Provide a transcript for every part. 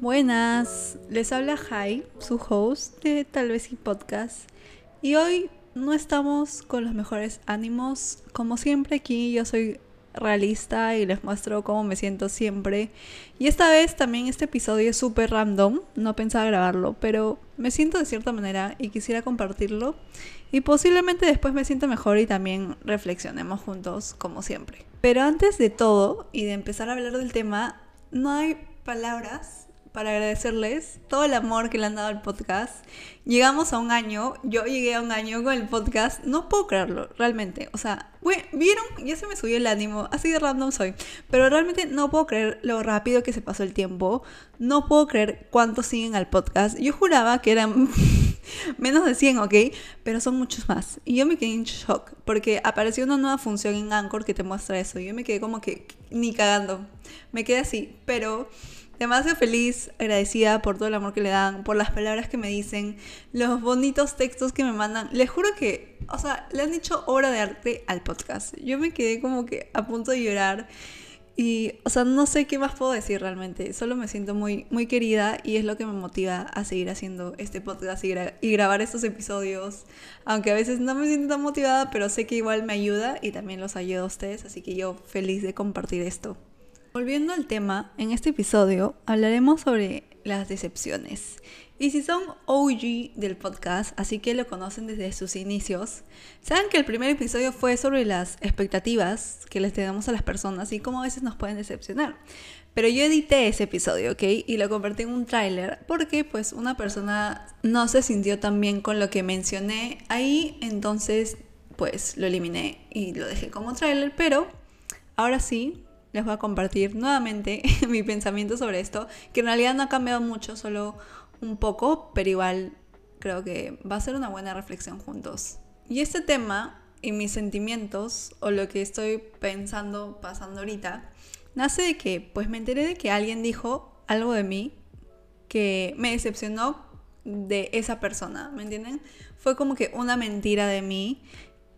Buenas, les habla Jai, su host de Tal vez y Podcast. Y hoy no estamos con los mejores ánimos. Como siempre aquí yo soy realista y les muestro cómo me siento siempre. Y esta vez también este episodio es súper random, no pensaba grabarlo, pero me siento de cierta manera y quisiera compartirlo. Y posiblemente después me sienta mejor y también reflexionemos juntos como siempre. Pero antes de todo y de empezar a hablar del tema, no hay palabras para agradecerles todo el amor que le han dado al podcast. Llegamos a un año, yo llegué a un año con el podcast, no puedo creerlo, realmente. O sea, ¿vieron? Ya se me subió el ánimo, así de random soy. Pero realmente no puedo creer lo rápido que se pasó el tiempo. No puedo creer cuántos siguen al podcast. Yo juraba que eran menos de 100, ¿ok? Pero son muchos más. Y yo me quedé en shock porque apareció una nueva función en Anchor que te muestra eso. Yo me quedé como que ni cagando. Me quedé así, pero demasiado feliz, agradecida por todo el amor que le dan, por las palabras que me dicen, los bonitos textos que me mandan. Les juro que, o sea, le han dicho obra de arte al podcast. Yo me quedé como que a punto de llorar. Y, o sea, no sé qué más puedo decir realmente. Solo me siento muy, muy querida y es lo que me motiva a seguir haciendo este podcast y, y, grabar estos episodios. Aunque a veces no me siento tan motivada, pero sé que igual me ayuda y también los ayuda a ustedes. Así que yo feliz de compartir esto. Volviendo al tema, en este episodio hablaremos sobre las decepciones. Y si son OG del podcast, así que lo conocen desde sus inicios, saben que el primer episodio fue sobre las expectativas que les tenemos a las personas y cómo a veces nos pueden decepcionar. Pero yo edité ese episodio, ¿ok? Y lo convertí en un tráiler porque pues una persona no se sintió tan bien con lo que mencioné ahí, entonces pues lo eliminé y lo dejé como tráiler, pero ahora sí les voy a compartir nuevamente mi pensamiento sobre esto, que en realidad no ha cambiado mucho, solo un poco, pero igual creo que va a ser una buena reflexión juntos. Y este tema y mis sentimientos, o lo que estoy pensando, pasando ahorita, nace de que, pues me enteré de que alguien dijo algo de mí que me decepcionó de esa persona, ¿me entienden? Fue como que una mentira de mí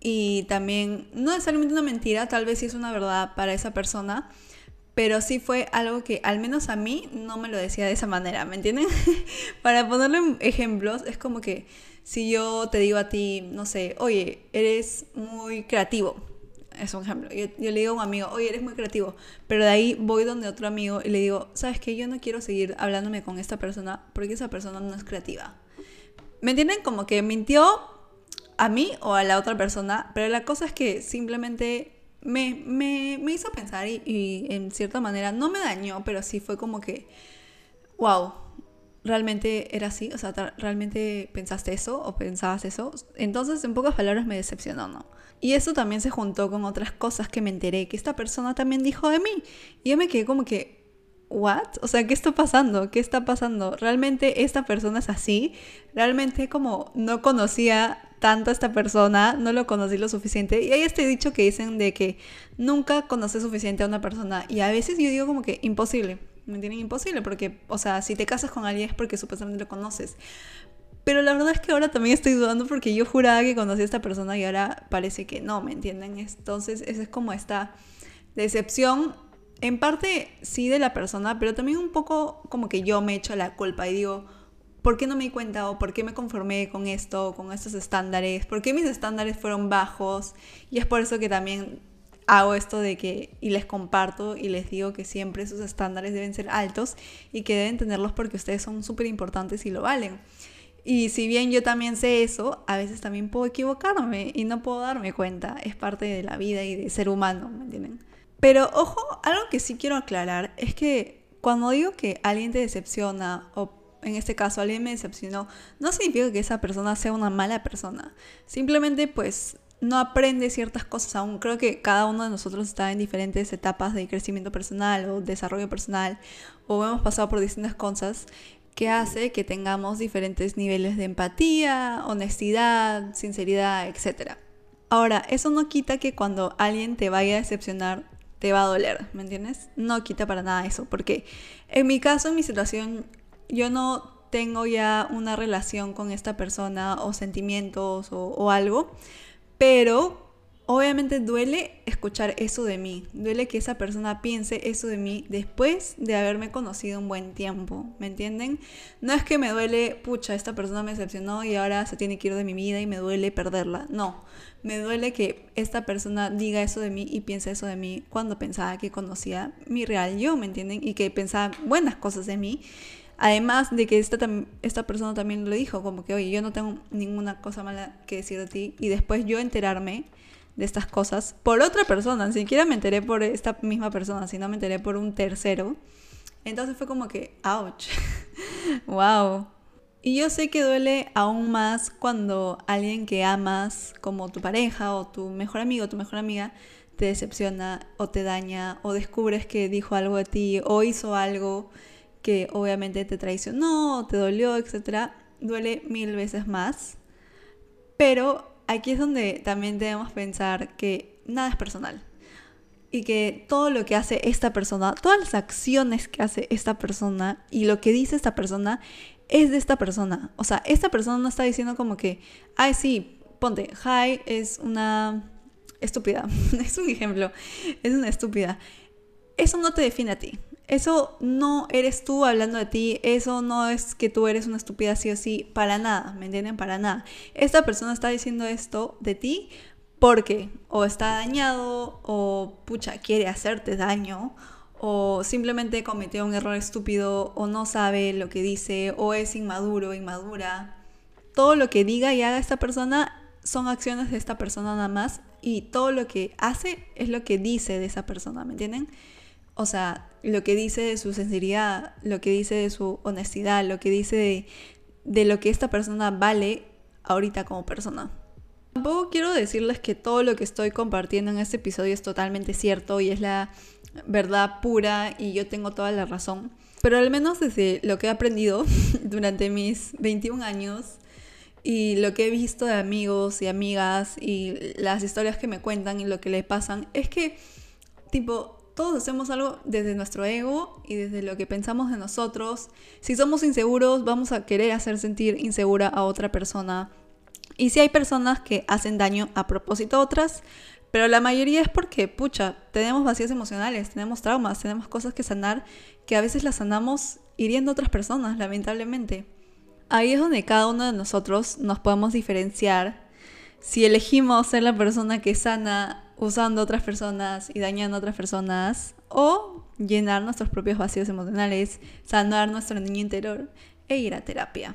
y también, no necesariamente una mentira, tal vez sí es una verdad para esa persona, pero sí fue algo que al menos a mí no me lo decía de esa manera, ¿me entienden? para ponerle ejemplos, es como que si yo te digo a ti, no sé, oye, eres muy creativo, es un ejemplo, yo, le digo a un amigo, oye, eres muy creativo, pero de ahí voy donde otro amigo y le digo, sabes que yo no quiero seguir hablándome con esta persona porque esa persona no es creativa. ¿Me entienden? Como que mintió a mí o a la otra persona, pero la cosa es que simplemente me, me, me hizo pensar y, en cierta manera no me dañó, pero sí fue como que, wow, realmente era así, o sea, realmente pensaste eso o pensabas eso. Entonces, en pocas palabras, me decepcionó, ¿no? Y eso también se juntó con otras cosas que me enteré que esta persona también dijo de mí. Y yo me quedé como que, ¿what? O sea, ¿qué está pasando? ¿Qué está pasando? ¿Realmente esta persona es así? ¿Realmente como no conocía tanto a esta persona, no lo conocí lo suficiente. Y hay este dicho que dicen de que nunca conoces suficiente a una persona. Y a veces yo digo como que imposible. ¿Me entienden? Imposible porque, o sea, si te casas con alguien es porque supuestamente lo conoces. Pero la verdad es que ahora también estoy dudando porque yo juraba que conocí a esta persona y ahora parece que no, ¿me entienden? Entonces, esa es como esta decepción, en parte sí de la persona, pero también un poco como que yo me echo la culpa y digo, ¿por qué no me di cuenta o por qué me conformé con esto, con estos estándares? ¿Por qué mis estándares fueron bajos? Y es por eso que también hago esto de que, y les comparto y les digo que siempre sus estándares deben ser altos y que deben tenerlos porque ustedes son súper importantes y lo valen. Y si bien yo también sé eso, a veces también puedo equivocarme y no puedo darme cuenta. Es parte de la vida y de ser humano, ¿me entienden? Pero ojo, algo que sí quiero aclarar es que cuando digo que alguien te decepciona o en este caso alguien me decepcionó, no significa que esa persona sea una mala persona. Simplemente pues no aprende ciertas cosas aún. Creo que cada uno de nosotros está en diferentes etapas de crecimiento personal o desarrollo personal o hemos pasado por distintas cosas que hace que tengamos diferentes niveles de empatía, honestidad, sinceridad, etc. Ahora, eso no quita que cuando alguien te vaya a decepcionar, te va a doler, ¿me entiendes? No quita para nada eso, porque en mi caso, en mi situación, yo no tengo ya una relación con esta persona o sentimientos o, algo, pero obviamente duele escuchar eso de mí, duele que esa persona piense eso de mí después de haberme conocido un buen tiempo, ¿me entienden? No es que me duele, pucha, esta persona me decepcionó y ahora se tiene que ir de mi vida y me duele perderla, no, me duele que esta persona diga eso de mí y piense eso de mí cuando pensaba que conocía mi real yo, ¿me entienden? Y que pensaba buenas cosas de mí. Además de que esta, esta persona también lo dijo, como que, oye, yo no tengo ninguna cosa mala que decir de ti. Y después yo enterarme de estas cosas por otra persona, ni siquiera me enteré por esta misma persona, sino me enteré por un tercero. Entonces fue como que, ouch, wow. Y yo sé que duele aún más cuando alguien que amas, como tu pareja o tu mejor amigo o tu mejor amiga, te decepciona o te daña o descubres que dijo algo de ti o hizo algo que obviamente te traicionó, te dolió, etc. Duele mil veces más. Pero aquí es donde también debemos pensar que nada es personal. Y que todo lo que hace esta persona, todas las acciones que hace esta persona y lo que dice esta persona es de esta persona. O sea, esta persona no está diciendo como que, ay, sí, ponte, Hi es una estúpida. es un ejemplo. Es una estúpida. Eso no te define a ti. Eso no eres tú hablando de ti, eso no es que tú eres una estúpida sí o sí, para nada, ¿me entienden? Para nada. Esta persona está diciendo esto de ti porque o está dañado o pucha, quiere hacerte daño o simplemente cometió un error estúpido o no sabe lo que dice o es inmaduro, inmadura. Todo lo que diga y haga esta persona son acciones de esta persona nada más y todo lo que hace es lo que dice de esa persona, ¿me entienden? O sea, lo que dice de su sinceridad, lo que dice de su honestidad, lo que dice de, lo que esta persona vale ahorita como persona. Tampoco quiero decirles que todo lo que estoy compartiendo en este episodio es totalmente cierto y es la verdad pura y yo tengo toda la razón. Pero al menos desde lo que he aprendido durante mis 21 años y lo que he visto de amigos y amigas y las historias que me cuentan y lo que le pasan, es que, tipo, todos hacemos algo desde nuestro ego y desde lo que pensamos de nosotros. Si somos inseguros, vamos a querer hacer sentir insegura a otra persona. Y si hay personas que hacen daño a propósito a otras, pero la mayoría es porque, pucha, tenemos vacíos emocionales, tenemos traumas, tenemos cosas que sanar, que a veces las sanamos hiriendo a otras personas, lamentablemente. Ahí es donde cada uno de nosotros nos podemos diferenciar si elegimos ser la persona que sana usando a otras personas y dañando a otras personas, o llenar nuestros propios vacíos emocionales, sanar nuestro niño interior e ir a terapia.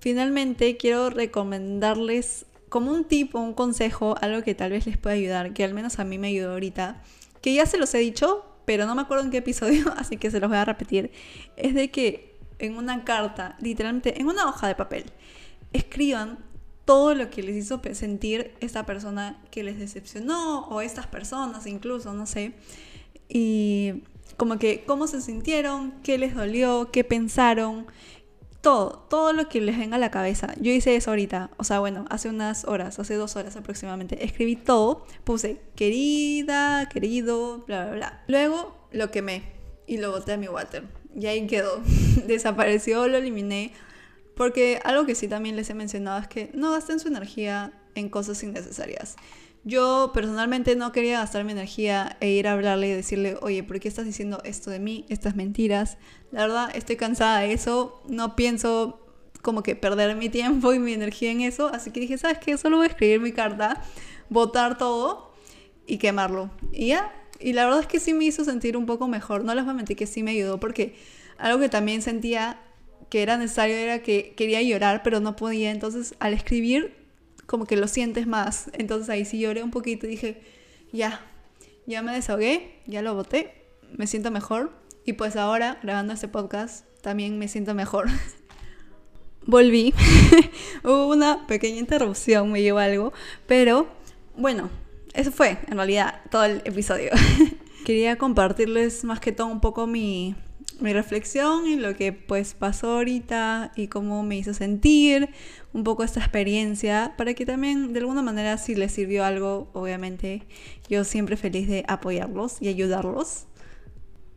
Finalmente, quiero recomendarles como un tipo, un consejo, algo que tal vez les pueda ayudar, que al menos a mí me ayudó ahorita, que ya se los he dicho, pero no me acuerdo en qué episodio, así que se los voy a repetir, es de que en una carta, literalmente en una hoja de papel, escriban todo lo que les hizo sentir esta persona que les decepcionó o estas personas incluso, no sé. Y como que cómo se sintieron, qué les dolió, qué pensaron, todo, todo lo que les venga a la cabeza. Yo hice eso ahorita, o sea, bueno, hace unas horas, hace dos horas aproximadamente. Escribí todo, puse querida, querido, bla, bla, bla. Luego lo quemé y lo boté a mi water. Y ahí quedó. Desapareció, lo eliminé porque algo que sí también les he mencionado es que no gasten su energía en cosas innecesarias. Yo personalmente no quería gastar mi energía e ir a hablarle y decirle, oye, ¿por qué estás diciendo esto de mí, estas mentiras? La verdad, estoy cansada de eso, no pienso como que perder mi tiempo y mi energía en eso, así que dije, ¿sabes qué? Solo voy a escribir mi carta, votar todo y quemarlo. Y ya, y la verdad es que sí me hizo sentir un poco mejor, no les voy a mentir que sí me ayudó porque algo que también sentía que era necesario era que quería llorar, pero no podía. Entonces, al escribir, como que lo sientes más. Entonces, ahí sí lloré un poquito y dije, ya, ya me desahogué, ya lo boté, me siento mejor. Y pues ahora, grabando este podcast, también me siento mejor. Volví. Hubo una pequeña interrupción, me llevó algo. Pero, bueno, eso fue en realidad todo el episodio. Quería compartirles más que todo un poco mi, mi reflexión y lo que pues pasó ahorita y cómo me hizo sentir un poco esta experiencia para que también de alguna manera si les sirvió algo, obviamente yo siempre feliz de apoyarlos y ayudarlos.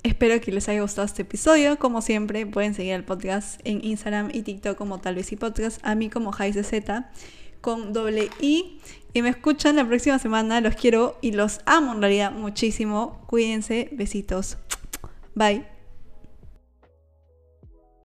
Espero que les haya gustado este episodio. Como siempre, pueden seguir el podcast en Instagram y TikTok como tal vez y podcast, a mí como Z con doble I. Y me escuchan la próxima semana. Los quiero y los amo en realidad muchísimo. Cuídense. Besitos. Bye.